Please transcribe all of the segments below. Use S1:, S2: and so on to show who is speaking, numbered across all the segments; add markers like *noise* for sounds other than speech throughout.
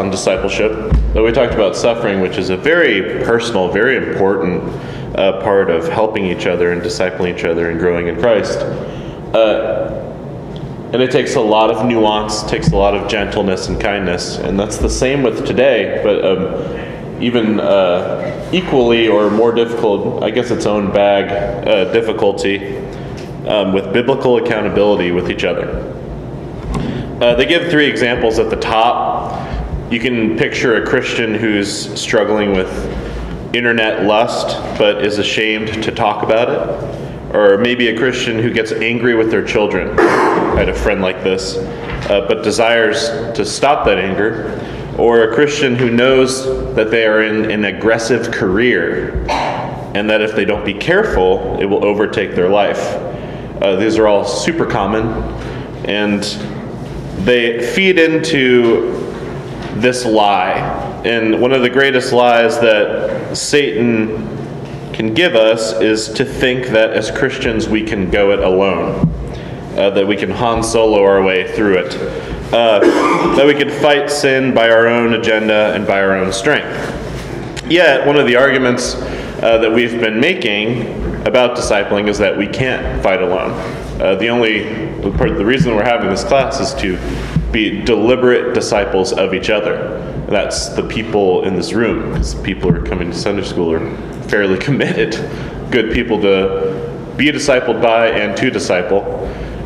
S1: on discipleship. We talked about suffering, which is a very personal, very important uh, part of helping each other and discipling each other and growing in Christ. Uh, and it takes a lot of nuance, takes a lot of gentleness and kindness, and that's the same with today. But um, even uh, equally or more difficult, I guess its own bag uh, difficulty um, with biblical accountability with each other. Uh, they give three examples at the top. You can picture a Christian who's struggling with internet lust but is ashamed to talk about it. Or maybe a Christian who gets angry with their children. I had a friend like this, uh, but desires to stop that anger. Or a Christian who knows that they are in an aggressive career and that if they don't be careful, it will overtake their life. Uh, these are all super common, and they feed into this lie. And one of the greatest lies that Satan can give us is to think that as Christians we can go it alone, uh, that we can Han Solo our way through it, uh, *coughs* that we can fight sin by our own agenda and by our own strength. Yet, one of the arguments uh, that we've been making about discipling is that we can't fight alone. Uh, the only the reason we're having this class is to be deliberate disciples of each other. That's the people in this room, because people who are coming to Sunday school are fairly *laughs* committed, good people to be discipled by and to disciple.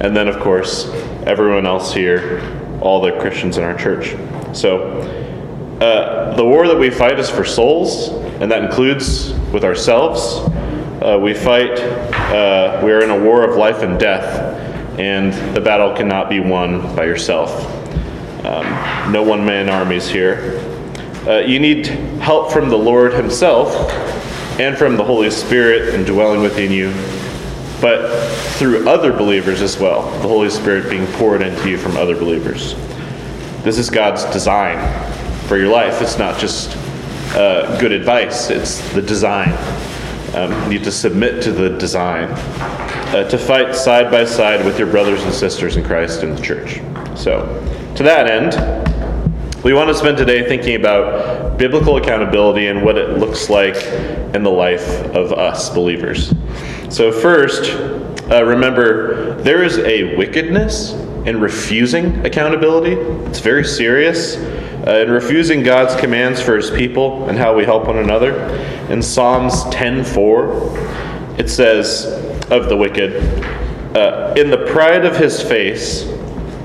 S1: And then, of course, everyone else here, all the Christians in our church. So, uh, the war that we fight is for souls, and that includes with ourselves. Uh, we fight, uh, we are in a war of life and death, and the battle cannot be won by yourself. Um, no one man armies here. Uh, you need help from the Lord Himself and from the Holy Spirit indwelling within you, but through other believers as well, the Holy Spirit being poured into you from other believers. This is God's design for your life. It's not just uh, good advice, it's the design. Um, you need to submit to the design, uh, to fight side by side with your brothers and sisters in Christ in the church. So, to that end, we want to spend today thinking about biblical accountability and what it looks like in the life of us believers. So, first, uh, remember there is a wickedness in refusing accountability. It's very serious. Uh, in refusing God's commands for his people and how we help one another. In Psalms 10:4, it says of the wicked, uh, in the pride of his face,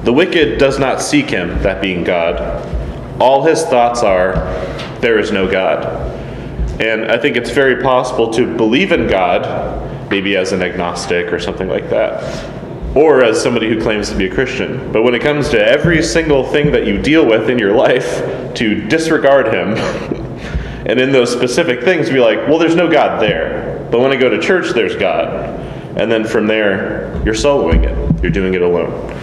S1: the wicked does not seek him, that being God. All his thoughts are, there is no God. And I think it's very possible to believe in God, maybe as an agnostic or something like that, or as somebody who claims to be a Christian. But when it comes to every single thing that you deal with in your life, to disregard Him, *laughs* and in those specific things, be like, well, there's no God there. But when I go to church, there's God. And then from there, you're soloing it, you're doing it alone.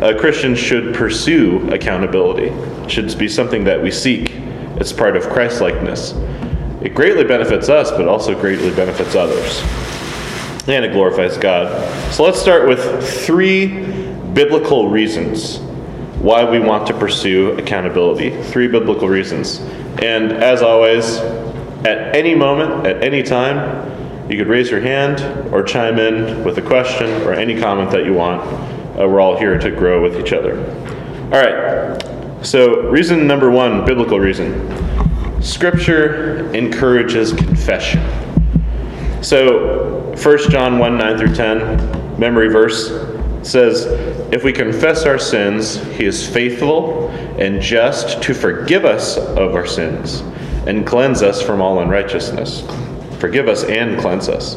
S1: A Christian should pursue accountability, it should be something that we seek. It's part of Christ likeness. It greatly benefits us, but also greatly benefits others and it glorifies God. So let's start with three biblical reasons why we want to pursue accountability. Three biblical reasons. And as always, at any moment, at any time, you could raise your hand or chime in with a question or any comment that you want. Uh, we're all here to grow with each other. All right. So, reason number one, biblical reason Scripture encourages confession. So, 1 John 1 9 through 10, memory verse, says, If we confess our sins, he is faithful and just to forgive us of our sins and cleanse us from all unrighteousness. Forgive us and cleanse us.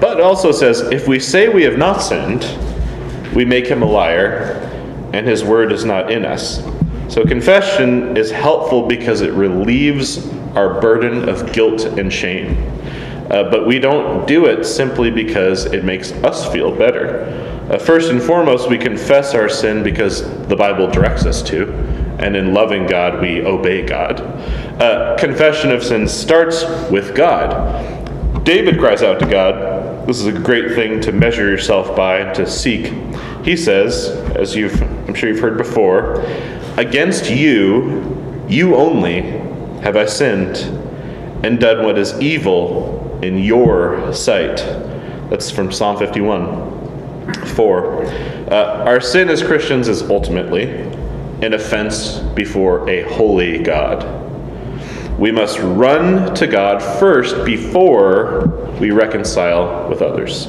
S1: But also says, If we say we have not sinned, we make him a liar, and his word is not in us. So, confession is helpful because it relieves our burden of guilt and shame. Uh, but we don't do it simply because it makes us feel better. Uh, first and foremost, we confess our sin because the Bible directs us to, and in loving God, we obey God. Uh, confession of sin starts with God. David cries out to God, this is a great thing to measure yourself by, and to seek. He says, as you've, I'm sure you've heard before, against you, you only, have I sinned and done what is evil in your sight. That's from Psalm 51. 4. Uh, our sin as Christians is ultimately an offense before a holy God. We must run to God first before we reconcile with others.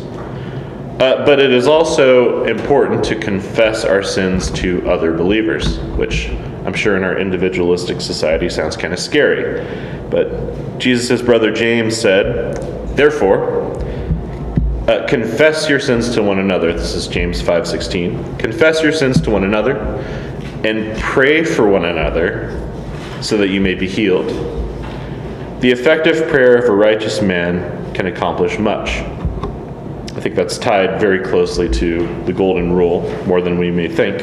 S1: Uh, but it is also important to confess our sins to other believers, which I'm sure in our individualistic society sounds kind of scary. But Jesus' brother James said, Therefore, uh, confess your sins to one another. This is James 5:16. Confess your sins to one another and pray for one another so that you may be healed. The effective prayer of a righteous man can accomplish much. I think that's tied very closely to the golden rule more than we may think.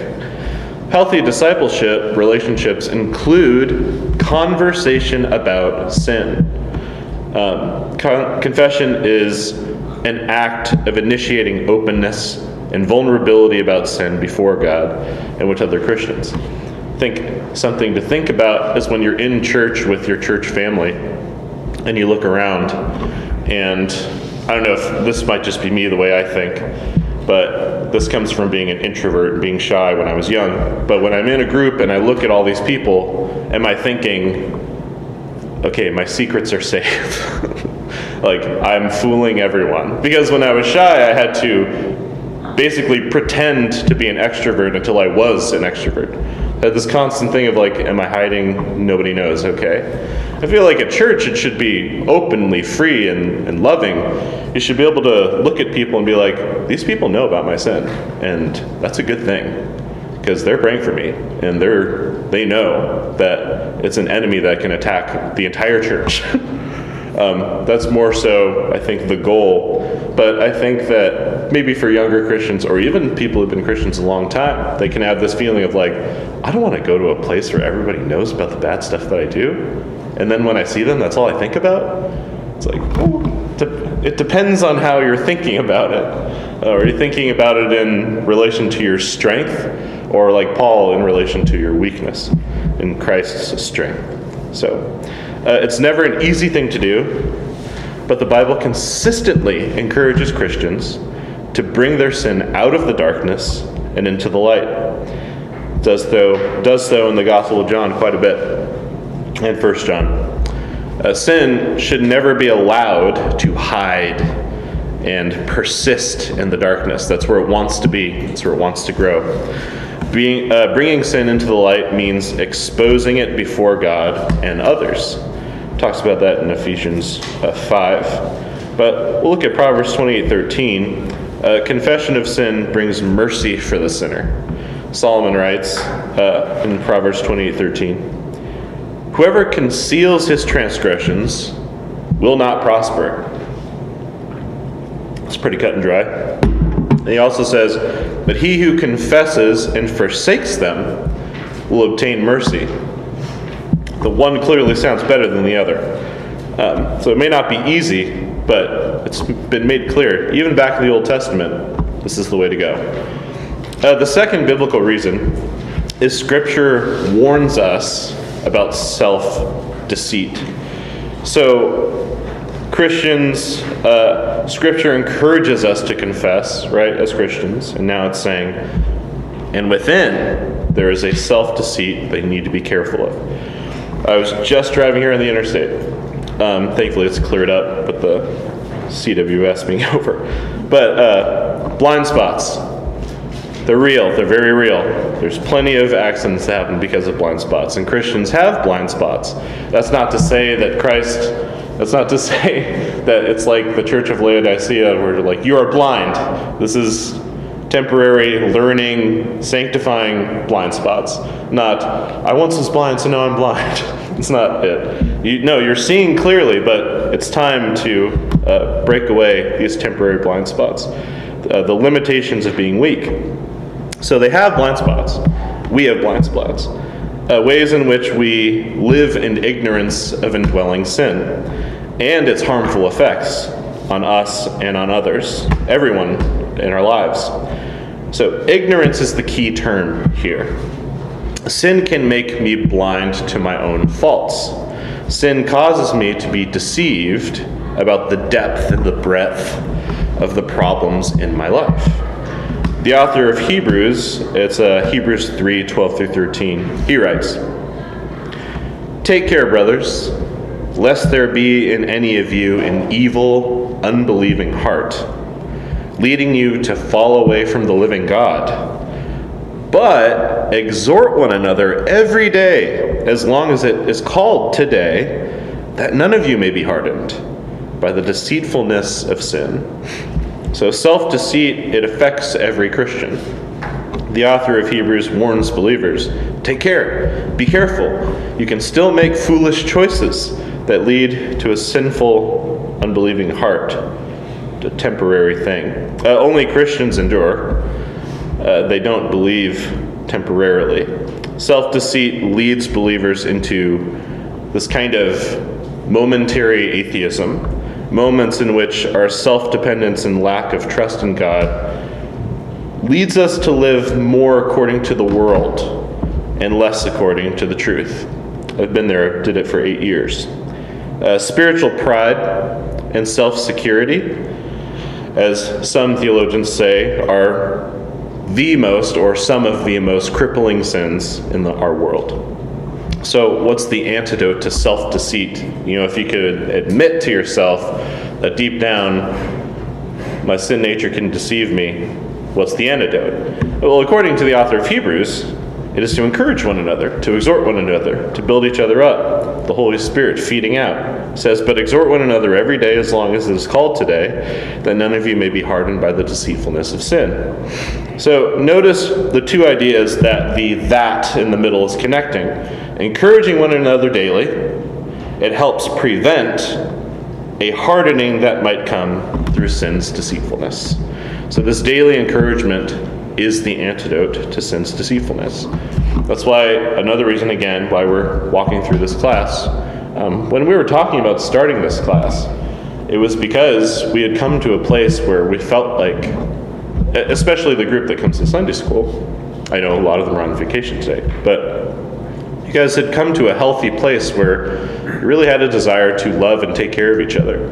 S1: Healthy discipleship relationships include conversation about sin. Um, con- confession is an act of initiating openness and vulnerability about sin before God and with other Christians. Think something to think about is when you're in church with your church family and you look around and I don't know if this might just be me the way I think, but this comes from being an introvert and being shy when I was young. But when I'm in a group and I look at all these people, am I thinking, okay, my secrets are safe? *laughs* like, I'm fooling everyone. Because when I was shy, I had to basically pretend to be an extrovert until I was an extrovert. Had this constant thing of like, am I hiding? Nobody knows, okay. I feel like at church it should be openly free and, and loving. You should be able to look at people and be like, these people know about my sin, and that's a good thing because they're praying for me and they're they know that it's an enemy that can attack the entire church. *laughs* um, that's more so, I think, the goal. But I think that maybe for younger Christians or even people who've been Christians a long time, they can have this feeling of like, I don't want to go to a place where everybody knows about the bad stuff that I do. And then when I see them, that's all I think about. It's like, it depends on how you're thinking about it. Uh, are you thinking about it in relation to your strength, or like Paul, in relation to your weakness in Christ's strength? So, uh, it's never an easy thing to do, but the Bible consistently encourages Christians to bring their sin out of the darkness and into the light. Does so, does so in the Gospel of John quite a bit and First John. Uh, sin should never be allowed to hide and persist in the darkness. That's where it wants to be. That's where it wants to grow. Being, uh, bringing sin into the light means exposing it before God and others. Talks about that in Ephesians uh, 5. But we'll look at Proverbs 28 13. Uh, confession of sin brings mercy for the sinner. Solomon writes uh, in Proverbs 28 13. Whoever conceals his transgressions will not prosper. It's pretty cut and dry. And he also says, But he who confesses and forsakes them will obtain mercy. The one clearly sounds better than the other. Um, so it may not be easy, but it's been made clear, even back in the Old Testament, this is the way to go. Uh, the second biblical reason is Scripture warns us about self deceit. So, Christians, uh, Scripture encourages us to confess, right, as Christians, and now it's saying, and within there is a self deceit that you need to be careful of. I was just driving here on the interstate. Um, thankfully, it's cleared up with the CWS *laughs* being over. But uh, blind spots, they're real, they're very real. There's plenty of accidents that happen because of blind spots, and Christians have blind spots. That's not to say that Christ, that's not to *laughs* say that it's like the Church of Laodicea where like, you are blind. This is temporary learning, sanctifying blind spots. Not, I once was blind, so now I'm blind. *laughs* it's not it. You, no, you're seeing clearly, but it's time to uh, break away these temporary blind spots. Uh, the limitations of being weak. So they have blind spots. We have blind spots. Uh, ways in which we live in ignorance of indwelling sin and its harmful effects on us and on others, everyone in our lives. So, ignorance is the key term here. Sin can make me blind to my own faults. Sin causes me to be deceived about the depth and the breadth of the problems in my life. The author of Hebrews, it's uh, Hebrews 3 12 through 13, he writes Take care, brothers, lest there be in any of you an evil, unbelieving heart, leading you to fall away from the living God. But exhort one another every day, as long as it is called today, that none of you may be hardened by the deceitfulness of sin. So, self deceit, it affects every Christian. The author of Hebrews warns believers take care, be careful. You can still make foolish choices that lead to a sinful, unbelieving heart, a temporary thing. Uh, only Christians endure, uh, they don't believe temporarily. Self deceit leads believers into this kind of momentary atheism, moments in which our self dependence and lack of trust in God leads us to live more according to the world and less according to the truth. I've been there, did it for eight years. Uh, spiritual pride and self security, as some theologians say, are the most or some of the most crippling sins in the, our world. So, what's the antidote to self deceit? You know, if you could admit to yourself that deep down my sin nature can deceive me, what's the antidote? Well, according to the author of Hebrews, it is to encourage one another, to exhort one another, to build each other up. The Holy Spirit feeding out says, But exhort one another every day as long as it is called today, that none of you may be hardened by the deceitfulness of sin. So notice the two ideas that the that in the middle is connecting. Encouraging one another daily, it helps prevent a hardening that might come through sin's deceitfulness. So, this daily encouragement is the antidote to sin's deceitfulness. That's why, another reason again, why we're walking through this class. Um, when we were talking about starting this class, it was because we had come to a place where we felt like, especially the group that comes to Sunday school, I know a lot of them are on vacation today, but you guys had come to a healthy place where you really had a desire to love and take care of each other.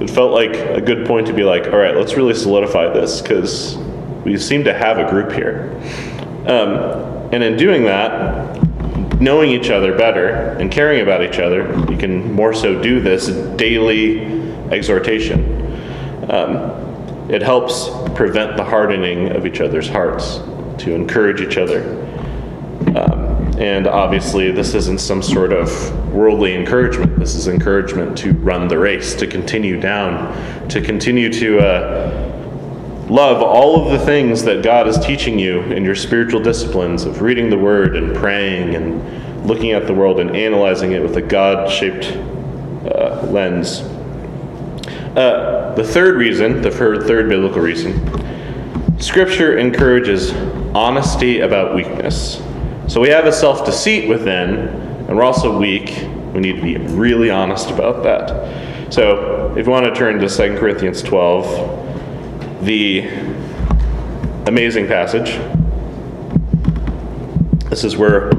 S1: It felt like a good point to be like, all right, let's really solidify this because we seem to have a group here. Um, and in doing that, knowing each other better and caring about each other, you can more so do this daily exhortation. Um, it helps prevent the hardening of each other's hearts, to encourage each other. Um, and obviously, this isn't some sort of worldly encouragement. This is encouragement to run the race, to continue down, to continue to. Uh, love all of the things that God is teaching you in your spiritual disciplines of reading the Word and praying and looking at the world and analyzing it with a God shaped uh, lens. Uh, the third reason, the third, biblical reason, Scripture encourages honesty about weakness. So we have a self deceit within, and we're also weak. We need to be really honest about that. So if you want to turn to 2 Corinthians 12, the amazing passage. This is where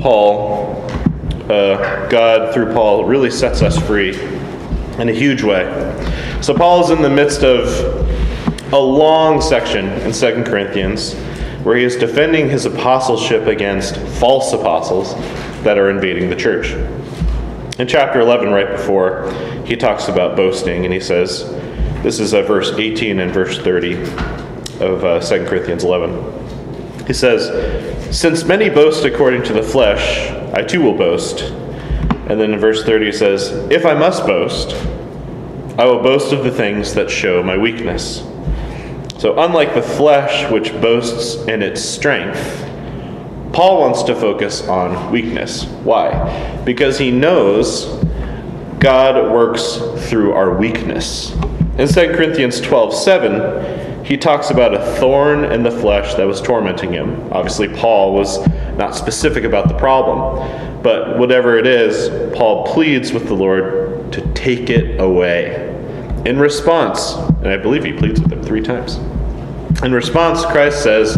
S1: Paul, uh, God through Paul, really sets us free in a huge way. So, Paul is in the midst of a long section in Second Corinthians where he is defending his apostleship against false apostles that are invading the church. In chapter 11, right before, he talks about boasting and he says, this is uh, verse 18 and verse 30 of uh, 2 Corinthians 11. He says, Since many boast according to the flesh, I too will boast. And then in verse 30 he says, If I must boast, I will boast of the things that show my weakness. So, unlike the flesh, which boasts in its strength, Paul wants to focus on weakness. Why? Because he knows God works through our weakness. In 2 Corinthians 12 7, he talks about a thorn in the flesh that was tormenting him. Obviously, Paul was not specific about the problem, but whatever it is, Paul pleads with the Lord to take it away. in response, and I believe he pleads with him three times. In response, Christ says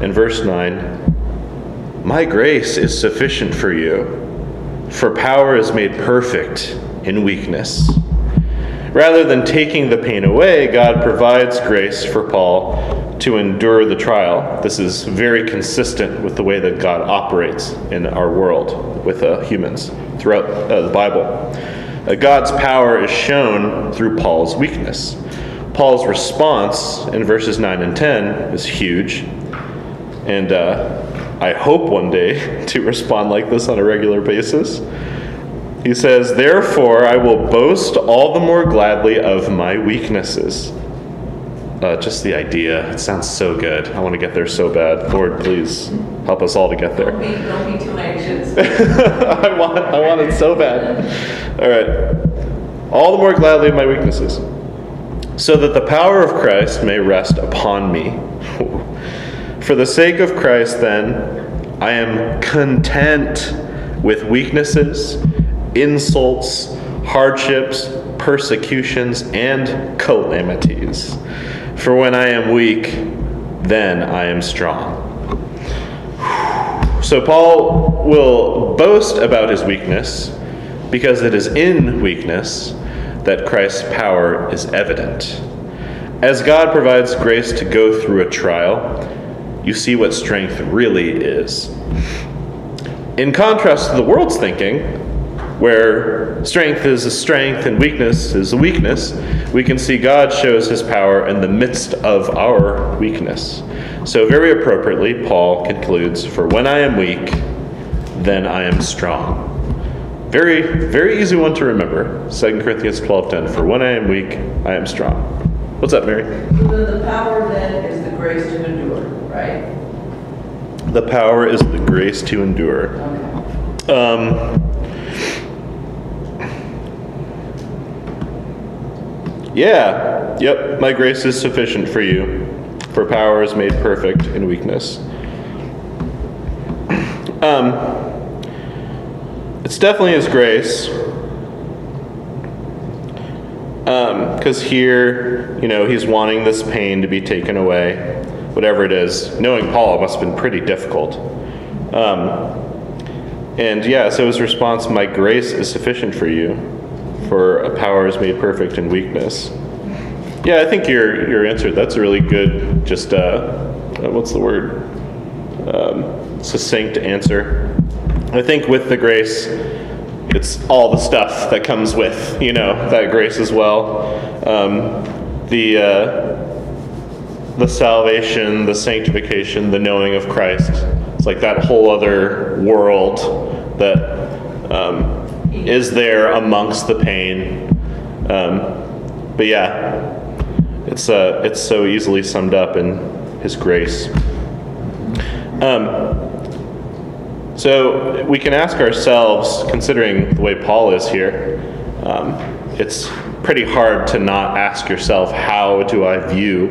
S1: in verse 9, My grace is sufficient for you, for power is made perfect in weakness. Rather than taking the pain away, God provides grace for Paul to endure the trial. This is very consistent with the way that God operates in our world with uh, humans throughout uh, the Bible. Uh, God's power is shown through Paul's weakness. Paul's response in verses 9 and 10 is huge. And uh, I hope one day *laughs* to respond like this on a regular basis. He says, Therefore, I will boast all the more gladly of my weaknesses. Uh, just the idea, it sounds so good. I want to get there so bad. Lord, please help us all to get there.
S2: Don't be, don't be too anxious. *laughs*
S1: I want, I want it so bad. All right. All the more gladly of my weaknesses, so that the power of Christ may rest upon me. *laughs* For the sake of Christ, then, I am content with weaknesses insults, hardships, persecutions, and calamities. For when I am weak, then I am strong. So, Paul will boast about his weakness because it is in weakness that Christ's power is evident. As God provides grace to go through a trial, you see what strength really is. In contrast to the world's thinking, where strength is a strength and weakness is a weakness, we can see God shows his power in the midst of our weakness. So, very appropriately, Paul concludes For when I am weak, then I am strong. Very, very easy one to remember. 2 Corinthians 12.10, For when I am weak, I am strong. What's up, Mary?
S2: So the power then is the grace to endure, right?
S1: The power is the grace to endure.
S2: Okay.
S1: Um, Yeah, yep, my grace is sufficient for you, for power is made perfect in weakness. Um, it's definitely His grace. Um Because um, here, you know, He's wanting this pain to be taken away, whatever it is. Knowing Paul must have been pretty difficult. Um, and yeah, so his response, My grace is sufficient for you for a power is made perfect in weakness. Yeah, I think your your answer. That's a really good. Just uh, uh, what's the word? Um, succinct answer. I think with the grace, it's all the stuff that comes with you know that grace as well. Um, the uh, the salvation, the sanctification, the knowing of Christ. It's like that whole other world that um, is there amongst the pain. Um, but yeah, it's uh, it's so easily summed up in His grace. Um, so we can ask ourselves, considering the way Paul is here, um, it's pretty hard to not ask yourself, how do I view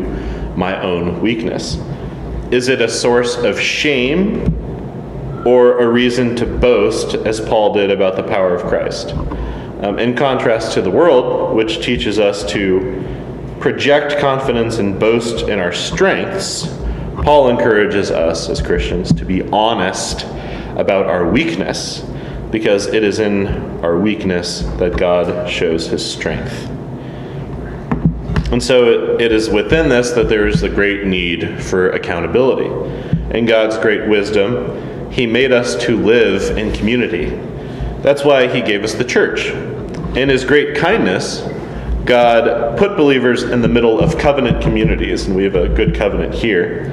S1: my own weakness? Is it a source of shame or a reason to boast, as Paul did about the power of Christ. Um, in contrast to the world, which teaches us to project confidence and boast in our strengths, Paul encourages us as Christians to be honest about our weakness, because it is in our weakness that God shows his strength. And so it is within this that there is the great need for accountability. In God's great wisdom, he made us to live in community. That's why He gave us the church. In His great kindness, God put believers in the middle of covenant communities, and we have a good covenant here,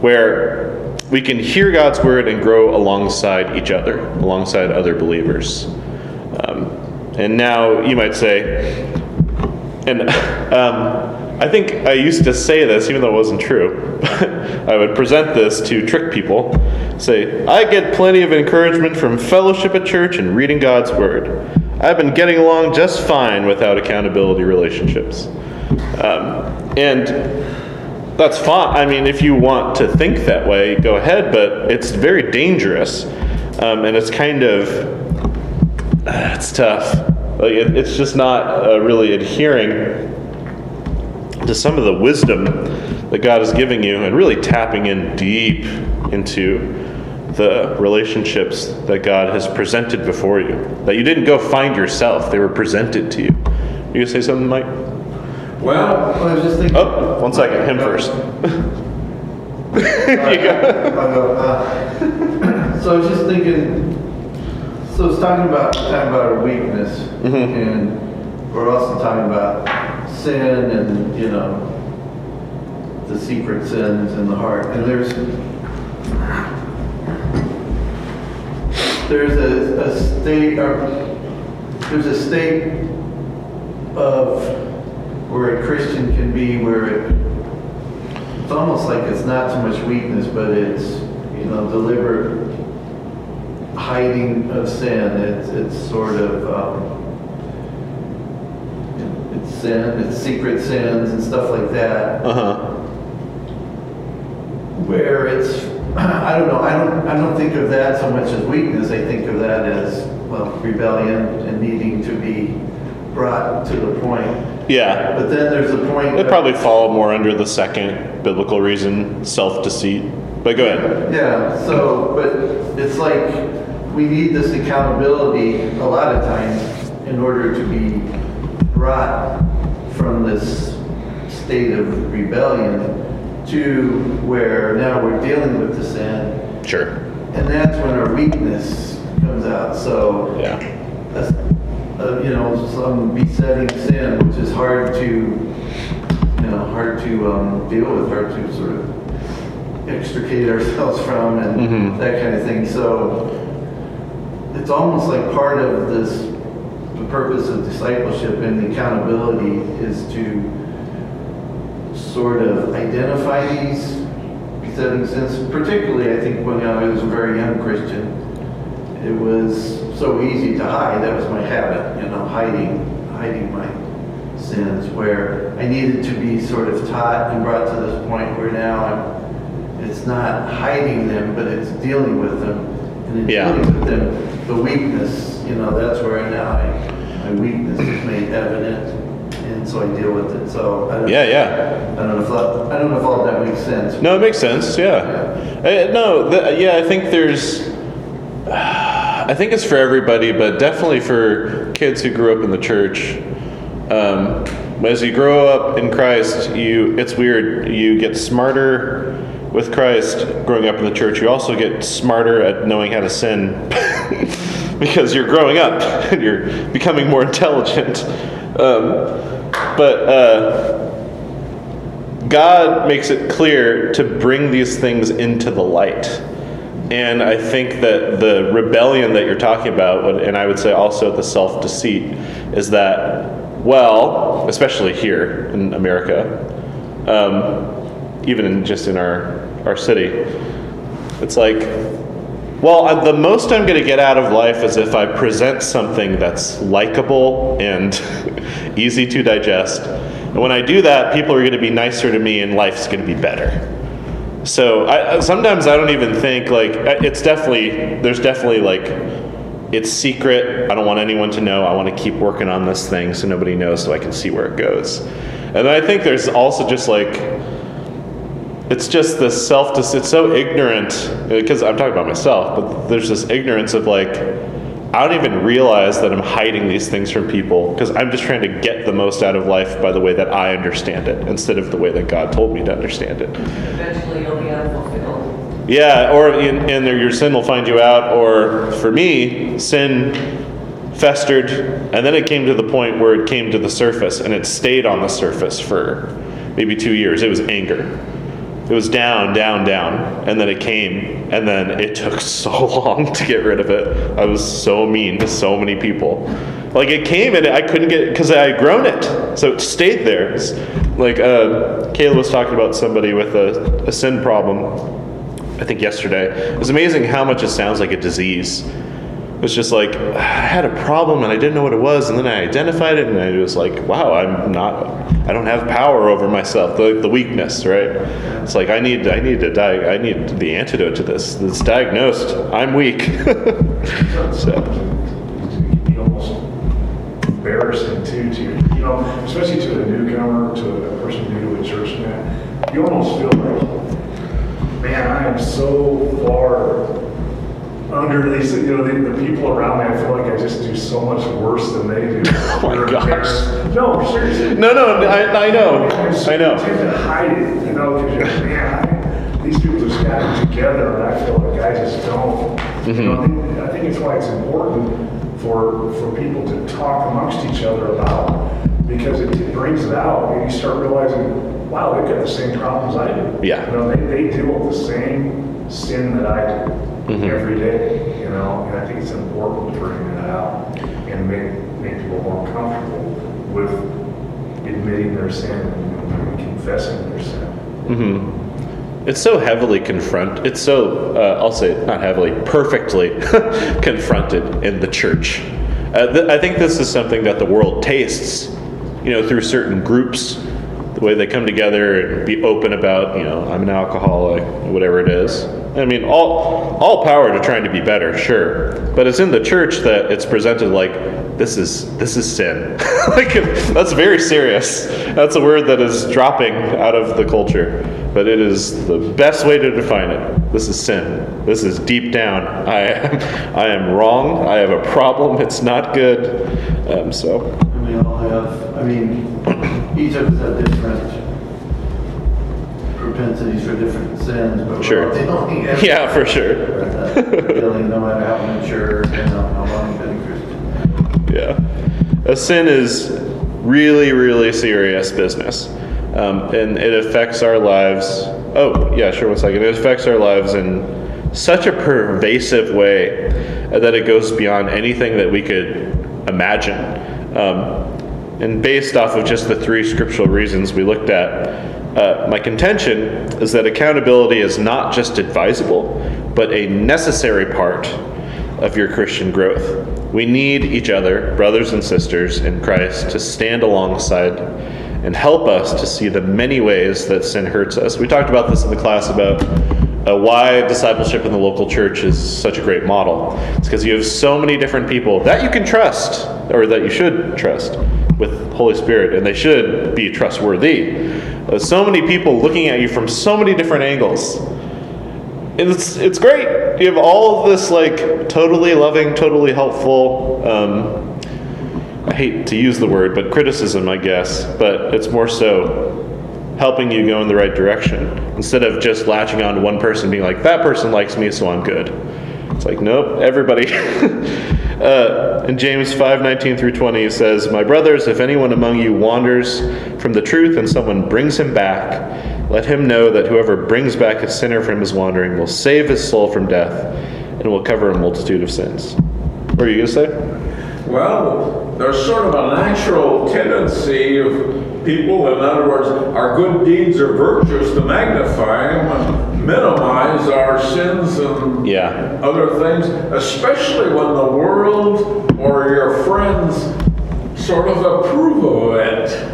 S1: where we can hear God's word and grow alongside each other, alongside other believers. Um, and now you might say, and *laughs* um, I think I used to say this, even though it wasn't true. *laughs* I would present this to trick people. Say, I get plenty of encouragement from fellowship at church and reading God's Word. I've been getting along just fine without accountability relationships. Um, and that's fine. I mean, if you want to think that way, go ahead, but it's very dangerous. Um, and it's kind of, it's tough. Like, it, it's just not uh, really adhering to some of the wisdom that God is giving you and really tapping in deep into the relationships that God has presented before you. That you didn't go find yourself, they were presented to you. You gonna say something, Mike?
S3: Well, I was just thinking.
S1: Oh, one second, him first. *laughs*
S3: I'll go, uh, So I was just thinking, so it's talking about, talking about our weakness, and we're also talking about sin and, you know, the secret sins in the heart, and there's, there's a, a state, there's a state of where a Christian can be where it it's almost like it's not so much weakness, but it's, you know, deliberate hiding of sin. It's, it's sort of, um, sin, secret sins and stuff like that,
S1: Uh huh.
S3: where it's, *clears throat* I don't know, I don't, I don't think of that so much as weakness. I think of that as, well, rebellion and needing to be brought to the point.
S1: Yeah.
S3: But then there's a point.
S1: It probably fall more under the second biblical reason, self deceit. But go ahead.
S3: Yeah, so, but it's like, we need this accountability a lot of times in order to be brought from this state of rebellion to where now we're dealing with the sin,
S1: Sure.
S3: and that's when our weakness comes out, so
S1: Yeah.
S3: that's, uh, you know, some besetting sin, which is hard to, you know, hard to um, deal with, hard to sort of extricate ourselves from and
S1: Mhm.
S3: that kind of thing. So it's almost like part of this, purpose of discipleship and accountability is to sort of identify these besetting sins, particularly I think when I was a very young Christian it was so easy to hide. That was my habit, you know, hiding, hiding my sins. Where I needed to be sort of taught and brought to this point where now I'm, it's not hiding them, but it's dealing with them. And in
S1: Yeah.
S3: dealing with them, the weakness, you know, that's where now I, my weakness is made evident, and so I deal with it. So I don't,
S1: Yeah, yeah.
S3: I don't know if that, I don't know if all that makes sense.
S1: No, it makes sense. Yeah. Uh, no, th- yeah, I think there's. I think it's for everybody, but definitely for kids who grew up in the church. Um, as you grow up in Christ, you it's weird. You get smarter with Christ growing up in the church. You also get smarter at knowing how to sin *laughs* because you're growing up *laughs* and you're becoming more intelligent. Um, but uh, God makes it clear to bring these things into the light. And I think that the rebellion that you're talking about, and I would say also the self deceit, is that, well, especially here in America, um, even in, just in our, our city, it's like, well, I- the most I'm going to get out of life is if I present something that's likable and *laughs* easy to digest. And when I do that, people are going to be nicer to me and life's going to be better. So I, I- sometimes I don't even think like uh, it's definitely there's definitely like it's secret. I don't want anyone to know. I want to keep working on this thing so nobody knows so I can see where it goes. And I think there's also just like it's just this self it's so ignorant because I'm talking about myself, but there's this ignorance of like I don't even realize that I'm hiding these things from people because I'm just trying to get the most out of life by the way that I understand it instead of the way that God told me to understand it.
S2: Eventually you'll be unfulfilled.
S1: Yeah, or in, and your sin will find you out. Or for me, sin festered, and then it came to the point where it came to the surface, and it stayed on the surface for maybe two years. It was anger. It was down, down, down, and then it came, and then it took so *laughs* long to get rid of it. I was so mean to so many people. Like it came and I couldn't get because I had grown it, so it stayed there. It's like uh, Kayla was talking about somebody with a, a sin problem. I think yesterday. It was amazing how much it sounds like a disease. Was just like I had a problem and I didn't know what it was, and then I identified it, and I was like, "Wow, I'm not. I don't have power over myself. The, the weakness, right? It's like I need. I need to die. I need the antidote to this. It's diagnosed. I'm weak. *laughs* so,
S4: embarrassing too, to, you know, especially to a newcomer, to a person new to a church, man, you almost feel like, man, I am so far under these, you know, the, the people around me. I feel like I just do so much worse than they do. *laughs*
S1: Oh my gosh.
S4: No, seriously.
S1: No, no, I, I know.
S4: So
S1: I
S4: You tend to hide it, you know, because you're, man, I, these people just got it together, and I feel like I just don't. You know, I mm-hmm. think, I think it's why it's important for, for people to talk amongst each other about, because it, it brings it out, and you start realizing, wow, they've got the same problems I do.
S1: Yeah.
S4: You know, they, they deal with the same sin that I do
S1: Mm-hmm.
S4: every day, you know, and I think it's important to bring that out and make, make people more comfortable with admitting their sin and confessing their sin.
S1: Mm-hmm It's so heavily confront. It's so uh, I'll say not heavily, perfectly *laughs* confronted in the church. Uh, th- I think this is something that the world tastes, you know, through certain groups, the way they come together and be open about, you know, I'm an alcoholic, whatever it is. I mean, all all power to trying to be better, sure, but it's in the church that it's presented like this is this is sin. *laughs* like that's very serious. That's a word that is dropping out of the culture, but it is the best way to define it. This is sin. This is deep down. I am I am wrong. I have a problem. It's not good. Um, so
S3: And we all have, I mean, each of us have different propensities for different sins, but
S1: Sure. *laughs* yeah, for sure.
S3: Dealing no matter how mature, know, how long you've been a Christian.
S1: Yeah. A sin is really, really serious business. Um, and it affects our lives. Oh, yeah, sure, one second. It affects our lives in such a pervasive way that it goes beyond anything that we could imagine. Um, and based off of just the three scriptural reasons we looked at, uh, my contention is that accountability is not just advisable, but a necessary part of your Christian growth. We need each other, brothers and sisters in Christ, to stand alongside and help us to see the many ways that sin hurts us. We talked about this in the class about uh, why discipleship in the local church is such a great model. It's because you have so many different people that you can trust, or that you should trust with Holy Spirit, and they should be trustworthy. So many people looking at you from so many different angles. And it's it's great. You have all of this like totally loving, totally helpful. Um, I hate to use the word, but criticism, I guess. But it's more so helping you go in the right direction instead of just latching on to one person, being like, "That person likes me, so I'm good." It's like, nope, everybody. *laughs* uh, in James five nineteen through twenty, it says, "My brothers, if anyone among you wanders from the truth and someone brings him back, let him know that whoever brings back a sinner from his wandering will save his soul from death and will cover a multitude of sins." What are you gonna say?
S5: Well, there's sort of a natural tendency of people, in other words, our good deeds or virtues to magnify them minimize our sins and
S1: Yeah.
S5: other things, especially when the world or your friends sort of approve of it.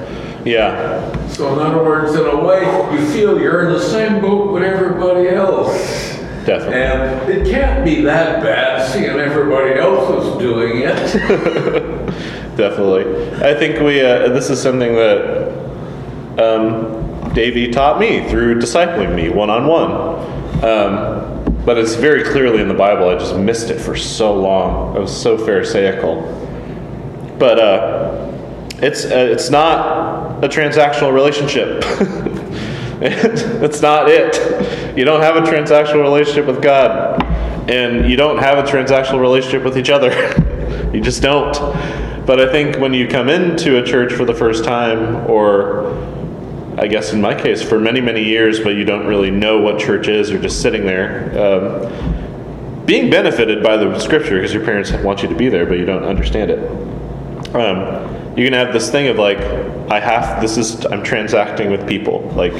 S1: Yeah.
S5: So in other words, in a way, you feel you're in the same boat with everybody else.
S1: Definitely.
S5: And it can't be that bad seeing everybody else is doing it. *laughs* *laughs*
S1: Definitely. I think we, uh, this is something that um, Davey taught me through discipling me one on one. But it's very clearly in the Bible. I just missed it for so long. I was so Pharisaical. But uh, it's, uh, it's not a transactional relationship. *laughs* That's not it. You don't have a transactional relationship with God, and you don't have a transactional relationship with each other. *laughs* you just don't. But I think when you come into a church for the first time, or I guess in my case, for many, many years, but you don't really know what church is, you're just sitting there. Um, being benefited by the scripture because your parents want you to be there, but you don't understand it. Um, you can have this thing of like, I have, this is, I'm transacting with people. Like,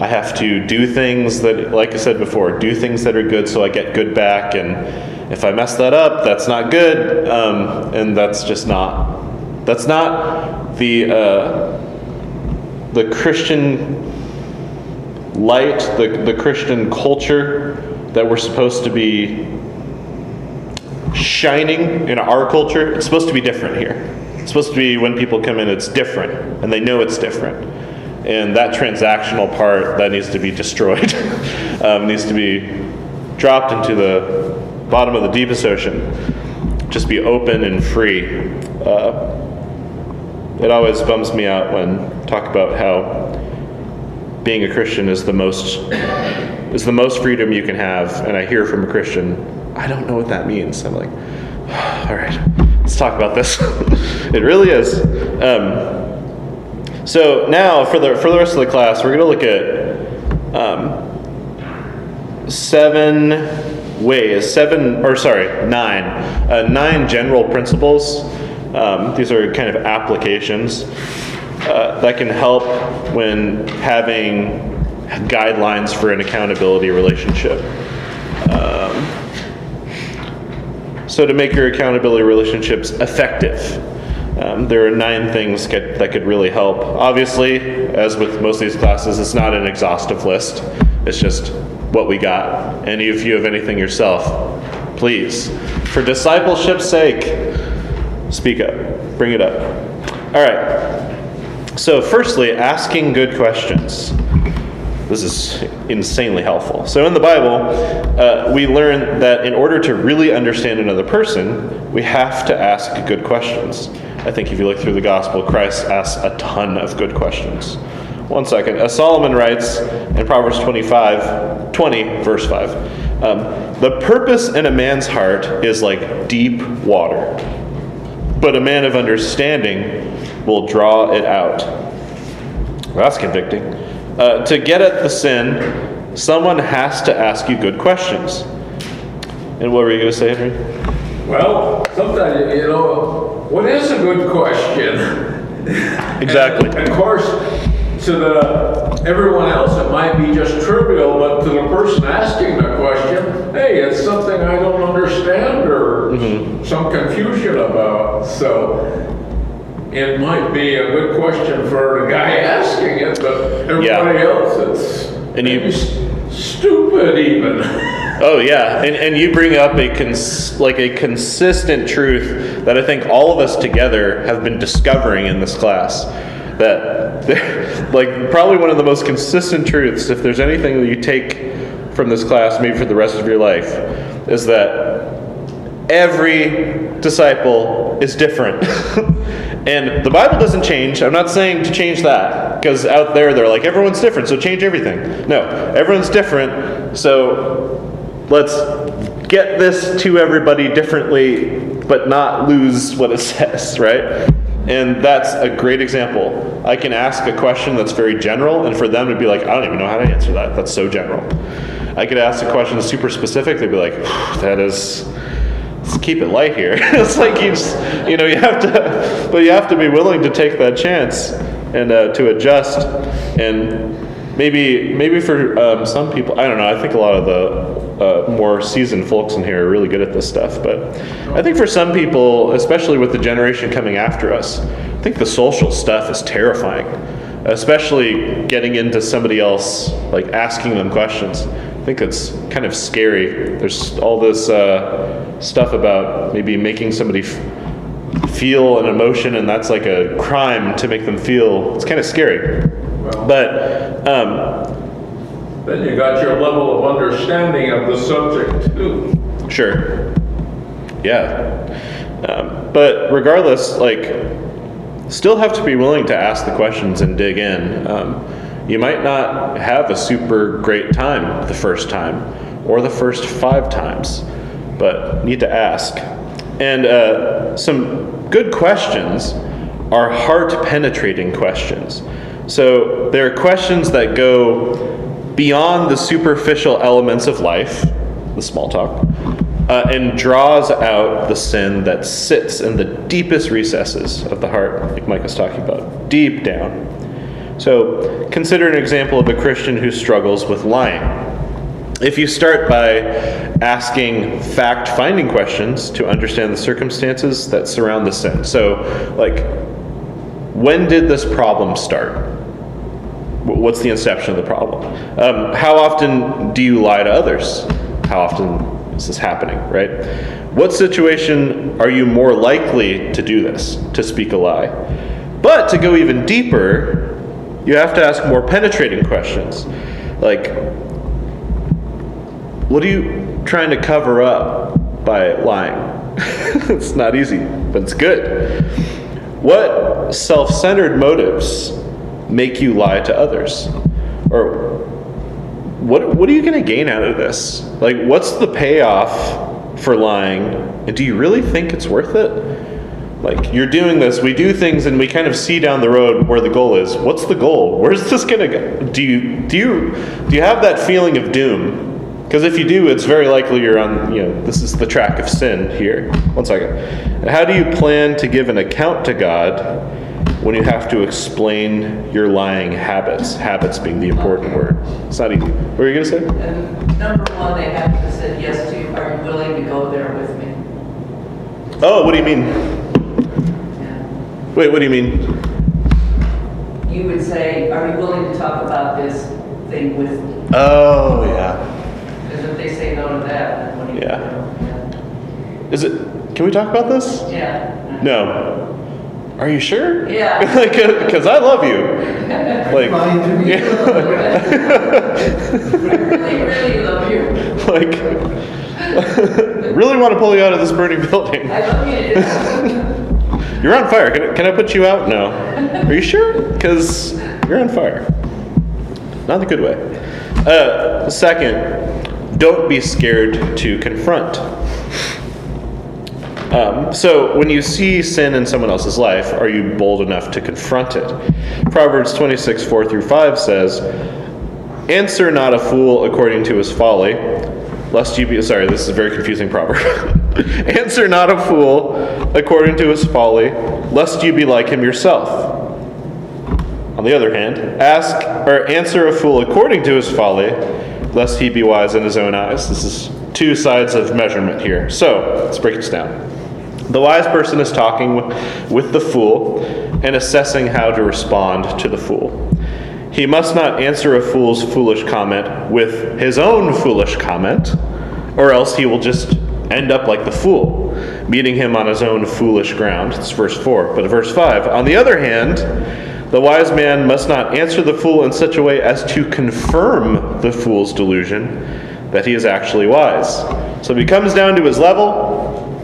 S1: I have to do things that, like I said before, do things that are good so I get good back. And if I mess that up, that's not good. Um, and that's just not, that's not the, uh, the Christian light, the, the Christian culture that we're supposed to be shining in our culture. It's supposed to be different here. It's supposed to be when people come in, it's different, and they know it's different. And that transactional part that needs to be destroyed, *laughs* um, needs to be dropped into the bottom of the deepest ocean. Just be open and free. Uh, it always bums me out when talk about how being a Christian is the most is the most freedom you can have, and I hear from a Christian, I don't know what that means. I'm like, *sighs* all right, let's talk about this. *laughs* it really is. Um, so now for the for the rest of the class, we're going to look at um, seven ways, seven or sorry, nine, uh, nine general principles. Um, these are kind of applications uh, that can help when having guidelines for an accountability relationship. Um, so, to make your accountability relationships effective, um, there are nine things that, could really help. Obviously, as with most of these classes, it's not an exhaustive list, it's just what we got. And if you have anything yourself, please, for discipleship's sake, speak up, bring it up. All right. So, firstly, asking good questions. This is insanely helpful. So, in the Bible, uh, we learn that in order to really understand another person, we have to ask good questions. I think if you look through the gospel, Christ asks a ton of good questions. One second. As Solomon writes in Proverbs 25, 20, verse 5, um, the purpose in a man's heart is like deep water, but a man of understanding will draw it out. Well, that's convicting. Uh, to get at the sin, someone has to ask you good questions. And what were you going to say, Henry?
S5: Well, sometimes, you know, what is a good question?
S1: Exactly.
S5: And of course, to the everyone else, it might be just trivial, but to the person asking the question, hey, it's something I don't understand or
S1: Mm-hmm.
S5: some confusion about. So it might be a good question for the guy asking it, but everybody else, it's
S1: And you-
S5: stupid even. *laughs*
S1: Oh yeah, and, and you bring up a cons- like a consistent truth that I think all of us together have been discovering in this class. That *laughs* like probably one of the most consistent truths, if there's anything that you take from this class, maybe for the rest of your life, is that every disciple is different. *laughs* and the Bible doesn't change. I'm not saying to change that because out there they're like everyone's different, so change everything. No, everyone's different. So let's get this to everybody differently, but not lose what it *laughs* says, right? And that's a great example. I can ask a question that's very general, and for them to be like, I don't even know how to answer that. That's so general. I could ask a question that's super specific. They'd be like, that is let's keep it light here. *laughs* it's like you just, you know, you have to, but you have to be willing to take that chance and uh, to adjust. And maybe, maybe for um, some people, I don't know. I think a lot of the uh, more seasoned folks in here are really good at this stuff. But I think for some people, especially with the generation coming after us, I think the social stuff is terrifying. Especially getting into somebody else, like asking them questions. I think it's kind of scary. There's all this uh, stuff about maybe making somebody f- feel an emotion, and that's like a crime to make them feel. It's kind of scary. But um,
S5: Then you got your level of understanding of the subject too.
S1: Sure. Yeah. Um, but regardless, like, still have to be willing to ask the questions and dig in. Um, you might not have a super great time the first time or the first five times, but need to ask. And uh, some good questions are heart penetrating questions. So there are questions that go beyond the superficial elements of life, the small talk, uh, and draws out the sin that sits in the deepest recesses of the heart, like Mike was talking about, deep down. So consider an example of a Christian who struggles with lying. If you start by asking fact finding questions to understand the circumstances that surround the sin. So, like, when did this problem start? Wh- What's the inception of the problem? Um, how often do you lie to others? How often is this happening, right? What situation are you more likely to do this, to speak a lie? But to go even deeper, you have to ask more penetrating questions. Like, what are you trying to cover up by lying? *laughs* it's not easy, but it's good. What self centered motives make you lie to others? Or what, what are you going to gain out of this? Like, what's the payoff for lying? And do you really think it's worth it? Like, you're doing this, we do things, and we kind of see down the road where the goal is. What's the goal? Where's this going to go? Do you, do, you, do you have that feeling of doom? Because if you do, it's very likely you're on, you know, this is the track of sin here. One second. How do you plan to give an account to God when you have to explain your lying habits? Habits being the important word. It's not easy. What were you going to say?
S2: And number one, they have to say yes to, are you willing to go there with me?
S1: Oh, what do you mean?
S2: Yeah.
S1: Wait, what do you mean?
S2: You would say, are you willing to talk about this thing with me?
S1: Oh, yeah.
S2: Because if they say no to that, then what do you do?
S1: Yeah. Is it, can we talk about this?
S2: Yeah.
S1: No. Are you sure?
S2: Yeah. *laughs*
S1: like, because I love you. *laughs* Like,
S3: Lying to me.
S2: I *laughs* really, really love you.
S1: like, really want to pull you out of this burning building.
S2: I love you.
S1: you're on fire. Can I, can I put you out? No. Are you sure? Because you're on fire. Not the good way. Uh, second, don't be scared to confront. Um, so, when you see sin in someone else's life, are you bold enough to confront it? Proverbs 26, 4 through 5 says, Answer not a fool according to his folly, lest you be. Sorry, this is a very confusing proverb. *laughs* Answer not a fool according to his folly, lest you be like him yourself. On the other hand, ask or answer a fool according to his folly, lest he be wise in his own eyes. This is two sides of measurement here. So let's break this down. The wise person is talking with, the fool and assessing how to respond to the fool. He must not answer a fool's foolish comment with his own foolish comment, or else he will just end up like the fool, meeting him on his own foolish ground. It's verse 4. But verse 5 On the other hand, the wise man must not answer the fool in such a way as to confirm the fool's delusion that he is actually wise. So if he comes down to his level,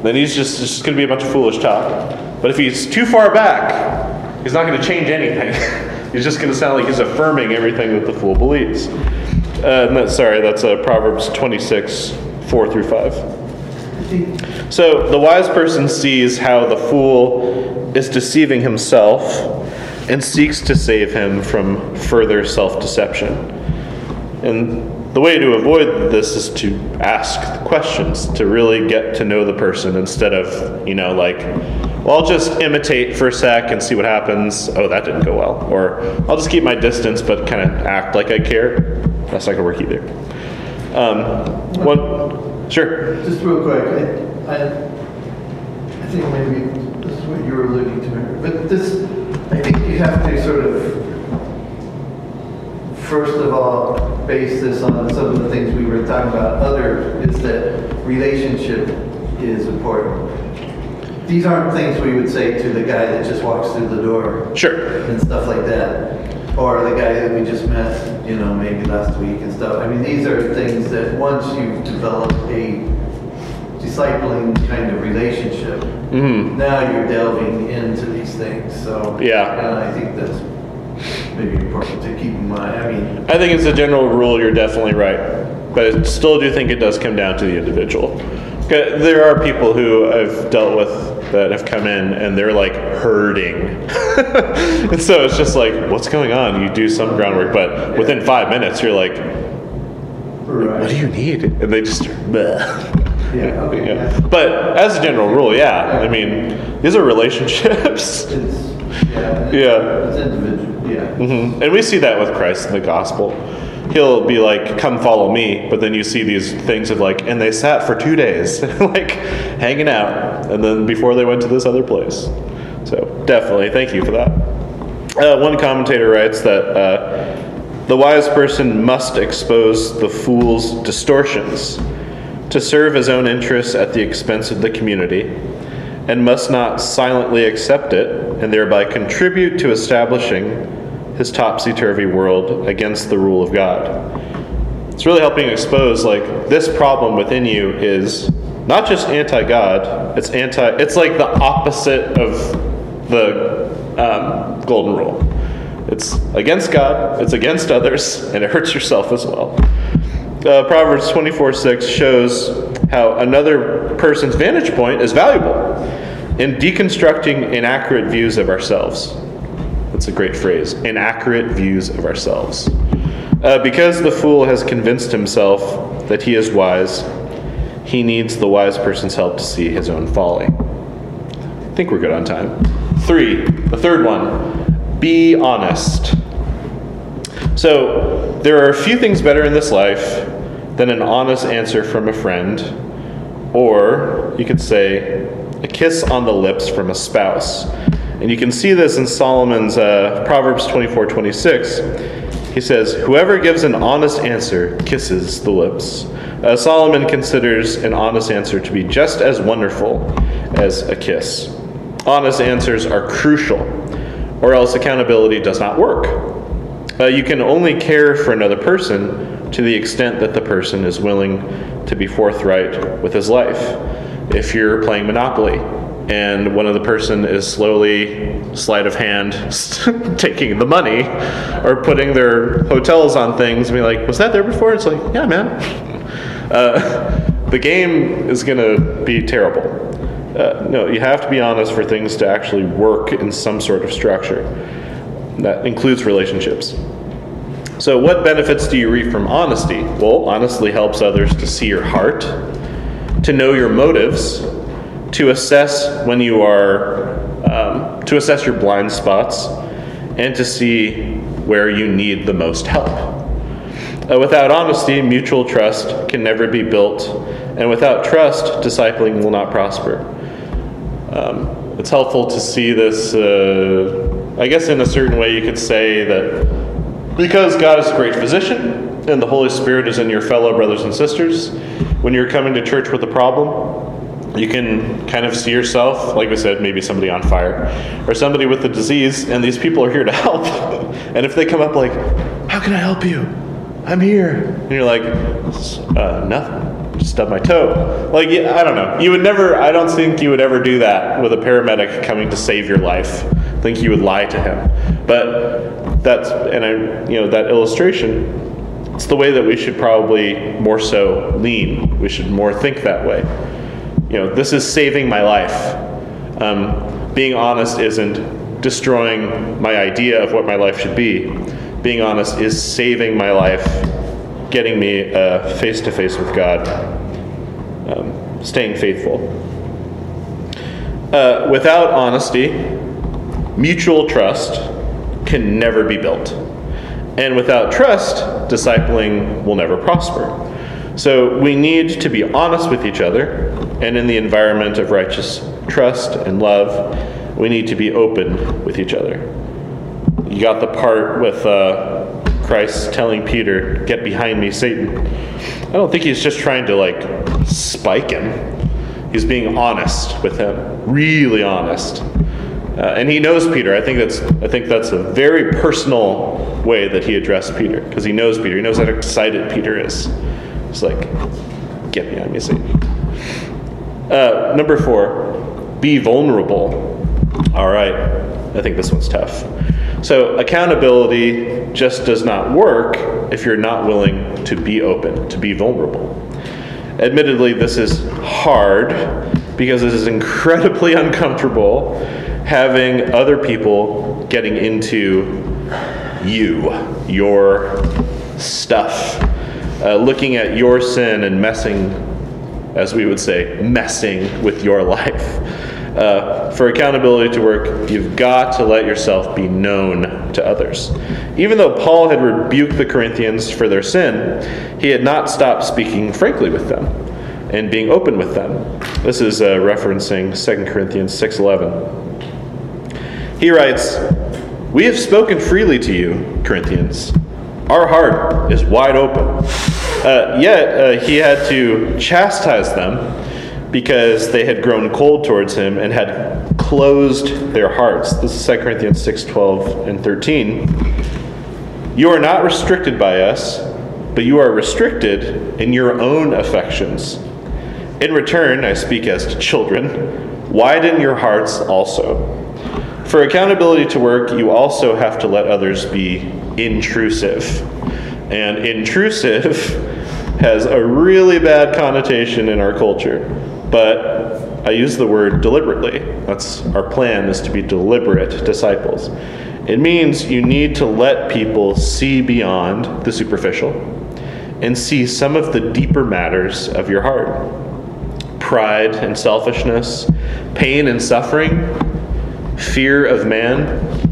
S1: then he's just, just going to be a bunch of foolish talk. But if he's too far back, he's not going to change anything. *laughs* he's just going to sound like he's affirming everything that the fool believes. Uh, no, sorry, that's uh, Proverbs 26, 4 through 5. So the wise person sees how the fool is deceiving himself and seeks to save him from further self deception. And the way to avoid this is to ask questions, to really get to know the person instead of, you know, like, well, I'll just imitate for a sec and see what happens. Oh, that didn't go well. Or I'll just keep my distance but kind of act like I care. That's not going to work either. Um, one, sure.
S3: Just real quick, I, I, I think maybe this is what you were alluding to, but this, I think you have to sort of, first of all, base this on some of the things we were talking about, other, is that relationship is important. These aren't things we would say to the guy that just walks through the door
S1: Sure.
S3: and stuff like that. Or the guy that we just met, you know, maybe last week and stuff. I mean, these are things that once you've developed a discipling kind of relationship,
S1: hmm
S3: now you're delving into these things, so.
S1: Yeah.
S3: And I think that's maybe important to keep in mind. I mean,
S1: I think as a general rule, you're definitely right. But I still do think it does come down to the individual. There are people who I've dealt with that have come in and they're like hurting. *laughs* and so it's just like, what's going on? You do some groundwork, but within five minutes, you're like, what do you need? And they just, bleh.
S3: yeah, okay. *laughs*
S1: Yeah. But as a general rule, yeah. I mean, these are relationships.
S3: Yeah.
S1: Yeah.
S3: It's individual, yeah.
S1: hmm And we see that with Christ in the gospel. He'll be like, "Come follow me," but then you see these things of like, and they sat for two days, *laughs* like hanging out, and then before they went to this other place. So definitely, thank you for that. Uh, one commentator writes that uh, the wise person must expose the fool's distortions to serve his own interests at the expense of the community, and must not silently accept it and thereby contribute to establishing his topsy turvy world against the rule of God. It's really helping expose like this problem within you is not just anti-God. It's anti. It's like the opposite of the um, golden rule. It's against God. It's against others, and it hurts yourself as well. Uh, Proverbs 24 6 shows how another person's vantage point is valuable in deconstructing inaccurate views of ourselves. That's a great phrase inaccurate views of ourselves. Uh, because the fool has convinced himself that he is wise, he needs the wise person's help to see his own folly. I think we're good on time. Three, the third one be honest. So, there are a few things better in this life than an honest answer from a friend, or you could say a kiss on the lips from a spouse. And you can see this in Solomon's uh, Proverbs 24 26. He says, Whoever gives an honest answer kisses the lips. Uh, Solomon considers an honest answer to be just as wonderful as a kiss. Honest answers are crucial, or else accountability does not work. Uh, you can only care for another person to the extent that the person is willing to be forthright with his life. If you're playing Monopoly and one of the person is slowly, sleight of hand, *laughs* taking the money or putting their hotels on things and be like, was that there before? It's like, yeah, man. Uh, *laughs* the game is going to be terrible. Uh, no, you have to be honest for things to actually work in some sort of structure. That includes relationships. So, what benefits do you reap from honesty? Well, honesty helps others to see your heart, to know your motives, to assess when you are, um, to assess your blind spots, and to see where you need the most help. Uh, without honesty, mutual trust can never be built, and without trust, discipling will not prosper. Um, it's helpful to see this, uh, I guess, in a certain way, you could say that because God is a great physician and the Holy Spirit is in your fellow brothers and sisters, when you're coming to church with a problem, you can kind of see yourself, like we said, maybe somebody on fire or somebody with a disease, and these people are here to *laughs* help. and if they come up like, How can I help you? I'm here. And you're like, uh, Nothing. Just stub my toe. Like, I don't know. You would never, I don't think you would ever do that with a paramedic coming to save your life. I think you would lie to him. But that's, and I, you know, that illustration, it's the way that we should probably more so lean. We should more think that way you know, this is saving my life. Um, being honest isn't destroying my idea of what my life should be. Being honest is saving my life, getting me face to face with God, um, staying faithful. Uh, without honesty, mutual trust can never be built. And without trust, discipling will never prosper. So we need to be honest with each other, and in the environment of righteous trust and love, we need to be open with each other. You got the part with uh, Christ telling Peter, Get behind me, Satan. I don't think he's just trying to like spike him. He's being honest with him, really honest. Uh, and he knows Peter. I think that's I think that's a very personal way that he addressed Peter because he knows Peter. He knows how excited Peter is. It's like, get behind me, Satan. Uh, number four, be vulnerable. All right, I think this one's tough. So, accountability just does not work if you're not willing to be open, to be vulnerable. Admittedly, this is hard because it is incredibly *laughs* uncomfortable having other people getting into you, your stuff uh, looking at your sin and messing, as we would say, messing with your *laughs* life. Uh, for accountability to work, you've got to let yourself be known to others. Even though Paul had rebuked the Corinthians for their sin, he had not stopped speaking frankly with them and being open with them. This is uh, referencing 2 Corinthians 6:11. He writes, "We have spoken freely to you, Corinthians, our heart is wide open. Uh, yet uh, he had to chastise them because they had grown cold towards him and had closed their hearts. This is 2 Corinthians 6 12 and 13. You are not restricted by us, but you are restricted in your own affections. In return, I speak as to children, widen your hearts also. For accountability to work, you also have to let others be intrusive. And intrusive *laughs* has a really bad connotation in our culture, but I use the word deliberately. That's our plan is to be deliberate disciples. It means you need to let people see beyond the superficial and see some of the deeper matters of your heart. Pride and selfishness, pain and suffering, fear of man,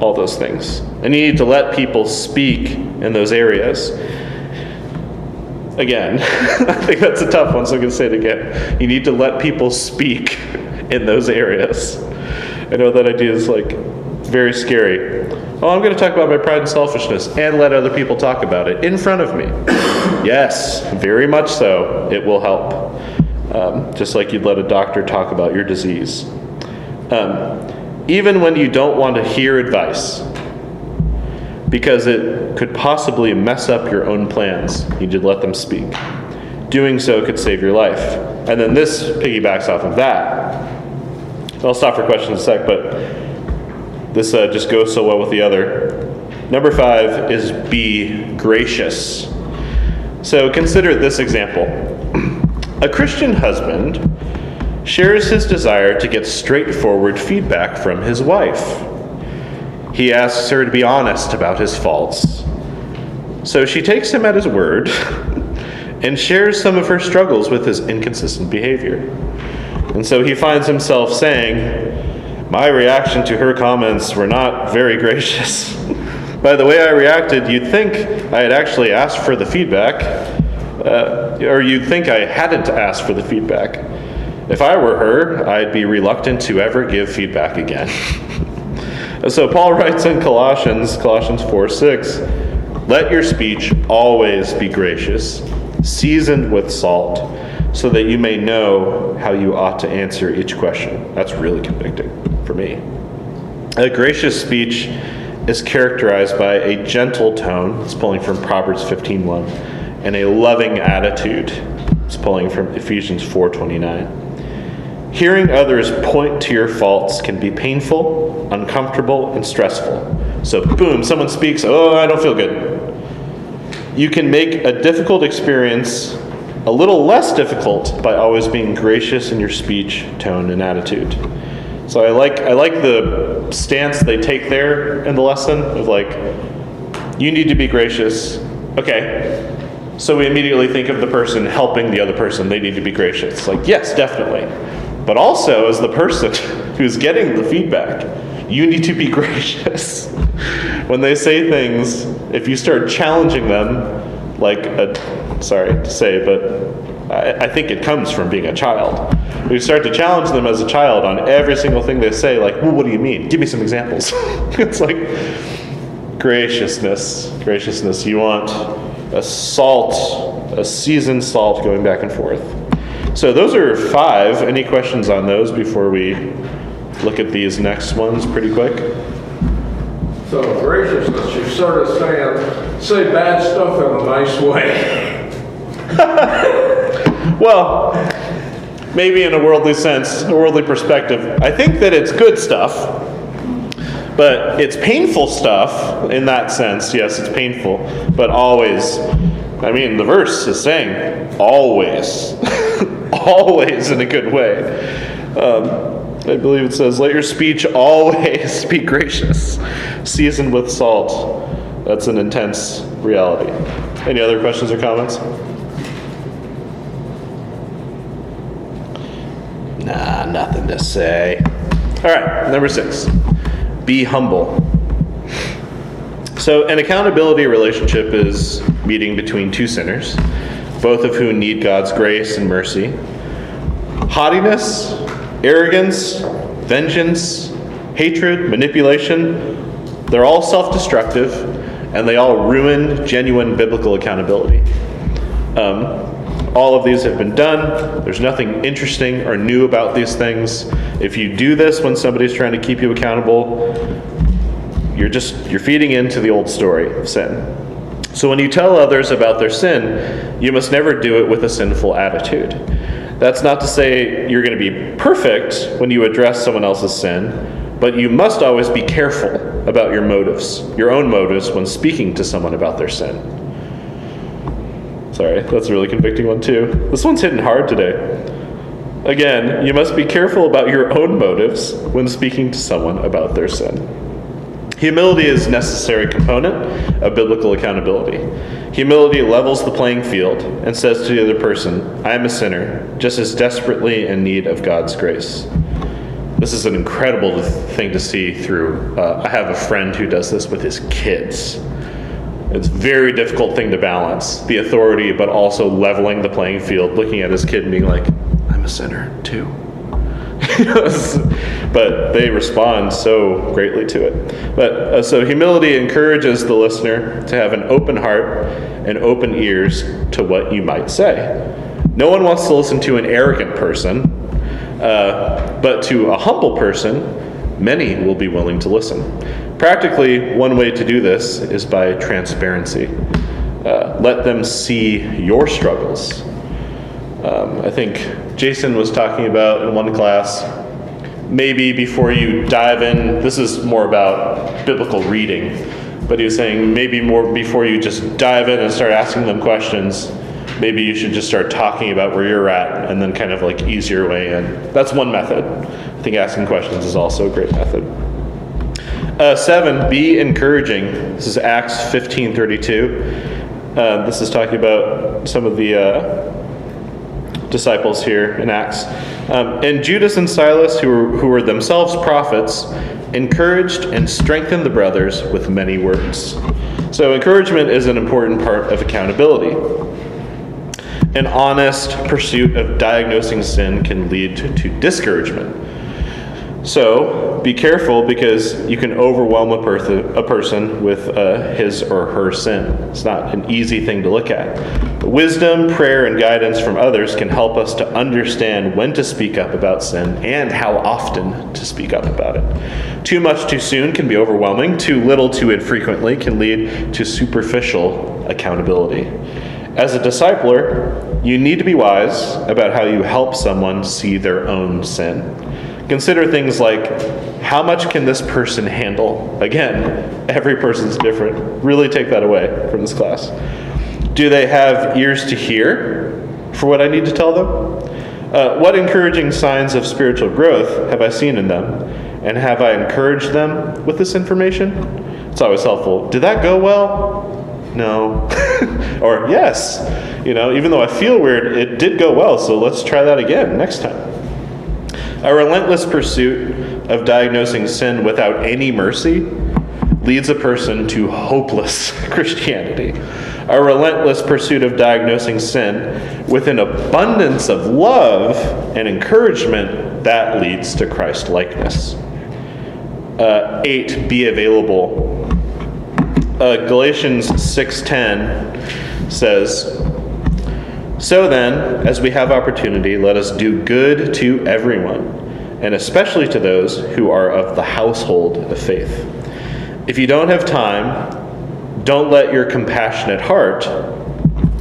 S1: all those things. And you need to let people speak in those areas. Again, *laughs* I think that's a tough one, so I'm going to say it again. You need to let people speak *laughs* in those areas. I know that idea is like very scary. Oh, I'm going to talk about my pride and selfishness and let other people talk about it in front of me. *coughs* yes, very much so. It will help. Um, just like you'd let a doctor talk about your disease. Um, even when you don't want to hear advice, because it could possibly mess up your own plans, you should let them speak. Doing so could save your life. And then this piggybacks off of that. I'll stop for questions in a sec, but this uh, just goes so well with the other. Number five is be gracious. So consider this example *clears throat* a Christian husband shares his desire to get straightforward feedback from his wife. He asks her to be honest about his faults. So she takes him at his word *laughs* and shares some of her struggles with his inconsistent behavior. And so he finds himself saying, My reaction to her comments were not very gracious. *laughs* By the way I reacted, you'd think I had actually asked for the feedback, uh, or you'd think I hadn't asked for the feedback. If I were her, I'd be reluctant to ever give feedback again. *laughs* so Paul writes in Colossians, Colossians 4 6, let your speech always be gracious, seasoned with salt, so that you may know how you ought to answer each question. That's really convicting for me. A gracious speech is characterized by a gentle tone, it's pulling from Proverbs 15:1, and a loving attitude. It's pulling from Ephesians 4:29. Hearing others point to your faults can be painful, uncomfortable, and stressful. So, boom, someone speaks, oh, I don't feel good. You can make a difficult experience a little less difficult by always being gracious in your speech, tone, and attitude. So I like I like the stance they take there in the lesson of like, you need to be gracious. Okay. So we immediately think of the person helping the other person. They need to be gracious. Like, yes, definitely. But also, as the person *laughs* who's getting the feedback, you need to be *laughs* gracious. when they say things, if you start challenging them, like a, sorry to say, but I, I think it comes from being a child. You start to challenge them as a child on every single thing they say, like, well, what do you mean? Give me some examples. *laughs* it's like graciousness. Graciousness. You want a salt, a seasoned salt going back and forth. So those are five. Any questions on those before we look at these next ones pretty quick?
S5: So graciousness, you're sort of saying, say bad stuff in a nice way. *laughs*
S1: well, maybe in a worldly sense, a worldly perspective. I think that it's good stuff, but it's painful stuff in that sense. Yes, it's painful, but always. I mean, the verse is saying always. *laughs* always in a good way. Um, I believe it says, Let your speech always *laughs* be gracious, seasoned with salt. That's an intense reality. Any other questions or comments? Nah, nothing to say. All right, number six be humble. So, an accountability relationship is meeting between two sinners both of whom need God's grace and mercy. Haughtiness, arrogance, vengeance, hatred, manipulation, they're all self destructive and they all ruin genuine biblical accountability. Um, All of these have been done. There's nothing interesting or new about these things. If you do this when somebody's trying to keep you accountable, you're just you're feeding into the old story of sin. So when you tell others about their sin, you must never do it with a sinful attitude. That's not to say you're going to be perfect when you address someone else's sin, but you must always be careful about your motives, your own motives, when speaking to someone about their sin. Sorry, that's a really convicting one, too. This one's hitting hard today. Again, you must be careful about your own motives when speaking to someone about their sin. Humility is a necessary component of biblical accountability. Humility levels the playing field and says to the other person, I am a sinner, just as desperately in need of God's grace. This is an incredible thing to see through. Uh, I have a friend who does this with his kids. It's a very difficult thing to balance the authority, but also leveling the playing field, looking at his kid and being like, I'm a sinner too. *laughs* but they respond so greatly to it. But uh, so humility encourages the listener to have an open heart and open ears to what you might say. No one wants to listen to an arrogant person, uh, but to a humble person, many will be willing to listen. Practically, one way to do this is by transparency. Uh, let them see your struggles. Um, I think Jason was talking about in one class, maybe before you dive in, this is more about biblical reading, but he was saying maybe more before you just dive in and start asking them questions, maybe you should just start talking about where you're at and then kind of like ease your way in. That's one method. I think asking questions is also a great method. Uh, seven, be encouraging. This is Acts 15:32. Uh, this is talking about some of the uh, disciples here in Acts. Um, and Judas and Silas, who were, who were themselves prophets, encouraged and strengthened the brothers with many words. So, encouragement is an important part of accountability. An honest pursuit of diagnosing sin can lead to, to discouragement. So be careful because you can overwhelm a, per- a person with uh, his or her sin. It's not an easy thing to look at. But wisdom, prayer, and guidance from others can help us to understand when to speak up about sin and how often to speak up about it. Too much too soon can be overwhelming, too little too infrequently can lead to superficial accountability. As a discipler, you need to be wise about how you help someone see their own sin. Consider things like how much can this person handle? Again, every person's different. Really take that away from this class. Do they have ears to hear for what I need to tell them? Uh, what encouraging signs of spiritual growth have I seen in them? And have I encouraged them with this information? It's always helpful. Did that go well? No. *laughs* or yes. You know, even though I feel weird, it did go well, so let's try that again next time. A relentless pursuit of diagnosing sin without any mercy leads a person to hopeless *laughs* Christianity. A relentless pursuit of diagnosing sin with an abundance of love and encouragement that leads to Christ likeness. Uh, eight, be available. Uh, Galatians 6:10 says, so then, as we have opportunity, let us do good to everyone, and especially to those who are of the household of faith. If you don't have time, don't let your compassionate heart,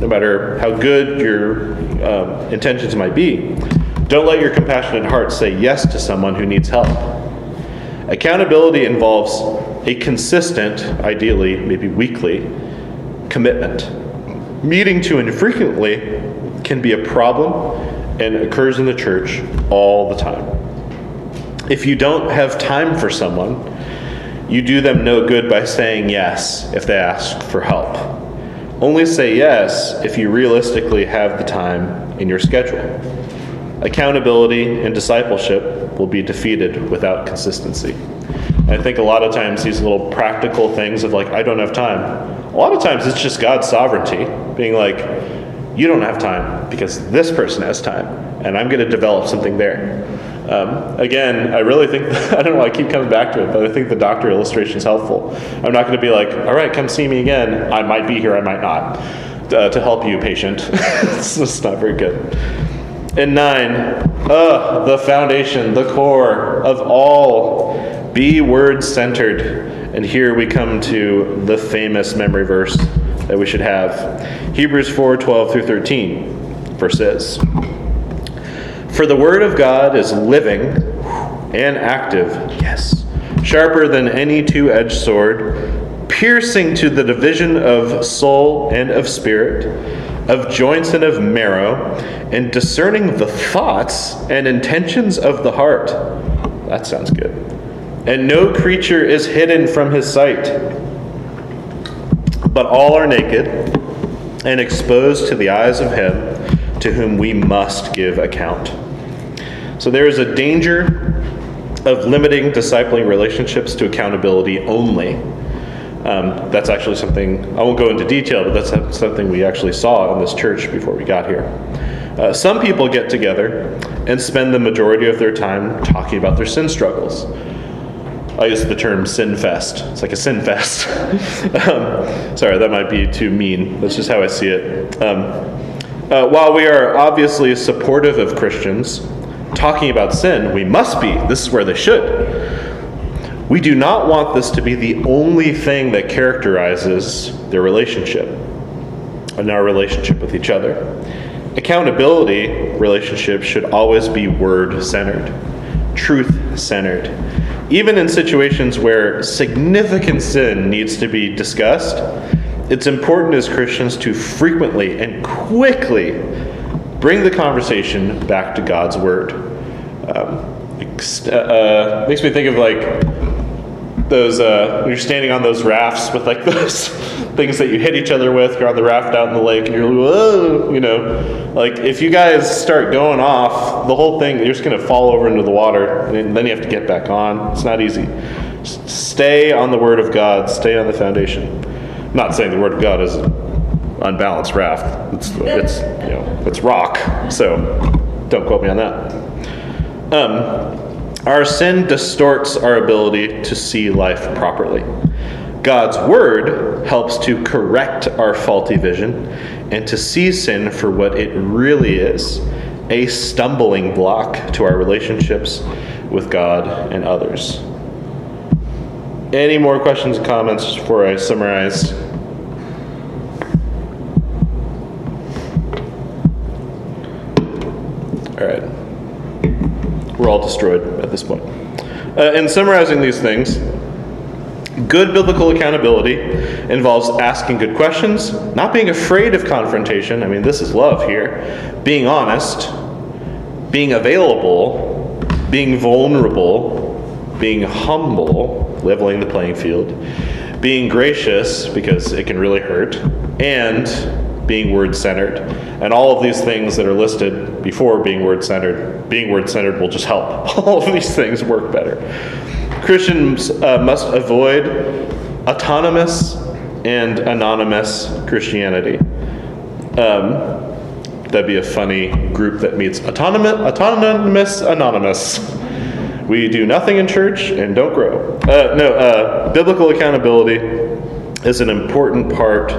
S1: no matter how good your um, intentions might be, don't let your compassionate heart say yes to someone who needs help. Accountability involves a consistent, ideally, maybe weekly, commitment meeting too infrequently can be a problem and occurs in the church all the time. If you don't have time for someone, you do them no good by saying yes if they ask for help. Only say yes if you realistically have the time in your schedule. Accountability and discipleship will be defeated without consistency. I think a lot of times these little practical things of like, I don't have time. A lot of times it's just God's sovereignty being like, you don't have time because this person has time, and I'm going to develop something there. Um, again, I really think, *laughs* I don't know, I keep coming back to it, but I think the doctor illustration is helpful. I'm not going to be like, all right, come see me again. I might be here, I might not. uh, to help you, patient. *laughs* it's just not very good. And nine, uh, the foundation, the core of all, be word centered. And here we come to the famous memory verse that we should have Hebrews 4 12 through 13. Verse says, For the word of God is living and active, yes, sharper than any two edged sword, piercing to the division of soul and of spirit, of joints and of marrow, and discerning the thoughts and intentions of the heart. That sounds good. And no creature is hidden from his sight, but all are naked and exposed to the eyes of him to whom we must give account. So there is a danger of limiting discipling relationships to accountability only. Um, that's actually something, I won't go into detail, but that's something we actually saw in this church before we got here. Uh, some people get together and spend the majority of their time talking about their sin struggles. I use the term sin fest. It's like a sin fest. *laughs* um, sorry, that might be too mean. That's just how I see it. Um, uh, while we are obviously supportive of Christians, talking about sin, we must be. This is where they should. We do not want this to be the only thing that characterizes their relationship and our relationship with each other. Accountability relationships should always be word centered, truth centered. Even in situations where significant sin needs to be discussed, it's important as Christians to frequently and quickly bring the conversation back to God's Word. Um, uh, makes me think of like those uh, you're standing on those rafts with like *laughs* those things that you hit each other with. You're on the raft out in the lake, and you're like, whoa, you know, like if you guys start going off, the whole thing you're just gonna fall over into the water, and then you have to get back on. It's not easy. Stay on the Word of God. Stay on the foundation. I'm not saying the Word of God is an unbalanced raft. It's it's you know it's rock. So don't quote me on that. Um, our sin distorts our ability to see life properly. God's Word helps to correct our faulty vision and to see sin for what it really is a stumbling block to our relationships with God and others. Any more questions and comments before I summarize? We're all destroyed at this point. Uh, in summarizing these things, good biblical accountability involves asking good questions, not being afraid of confrontation. I mean, this is love here. Being honest, being available, being vulnerable, being humble, leveling the playing field, being gracious because it can really hurt, and being word centered. And all of these things that are listed before being word centered, being word centered will just help. *laughs* All of these things work better. Christians uh, must avoid autonomous and anonymous Christianity. Um, that'd be a funny group that meets autonomous, autonomous anonymous. We do nothing in church and don't grow. Uh, no, uh, biblical accountability is an important part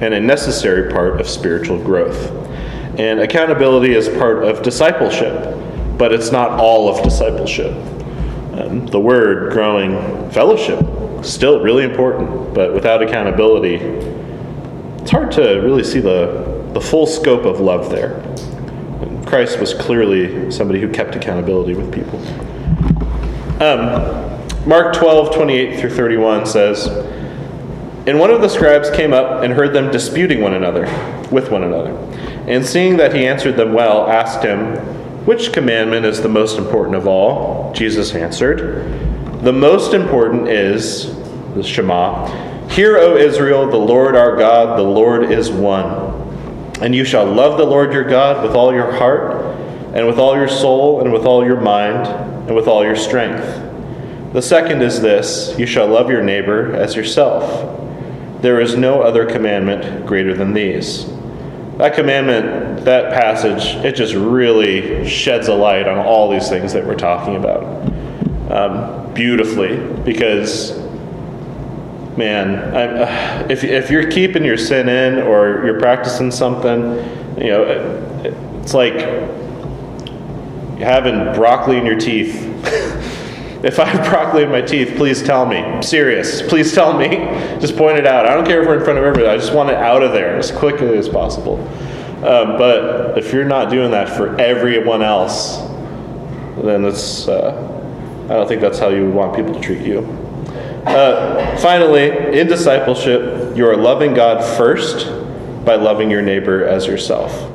S1: and a necessary part of spiritual growth. And accountability is part of discipleship, but it's not all of discipleship. Um, the word growing fellowship still really important, but without accountability, it's hard to really see the, the full scope of love there. Christ was clearly somebody who kept accountability with people. Um, Mark 12, 28 through 31 says, and one of the scribes came up and heard them disputing one another with one another. And seeing that he answered them well, asked him, Which commandment is the most important of all? Jesus answered, The most important is the Shema. Hear, O Israel, the Lord our God, the Lord is one. And you shall love the Lord your God with all your heart, and with all your soul, and with all your mind, and with all your strength. The second is this you shall love your neighbor as yourself. There is no other commandment greater than these. That commandment, that passage, it just really sheds a light on all these things that we're talking about um, beautifully because man, uh, if, if you're keeping your sin in or you're practicing something, you know, it- it's like having broccoli in your teeth. *laughs* if I have broccoli in my teeth, please tell me. I'm serious. Please tell me. *laughs* Just point it out. I don't care if we're in front of everybody. I just want it out of there as quickly as possible. Um, but if you're not doing that for everyone else, then it's, uh, I don't think that's how you want people to treat you. Uh, finally, in discipleship, you are loving God first by loving your neighbor as yourself.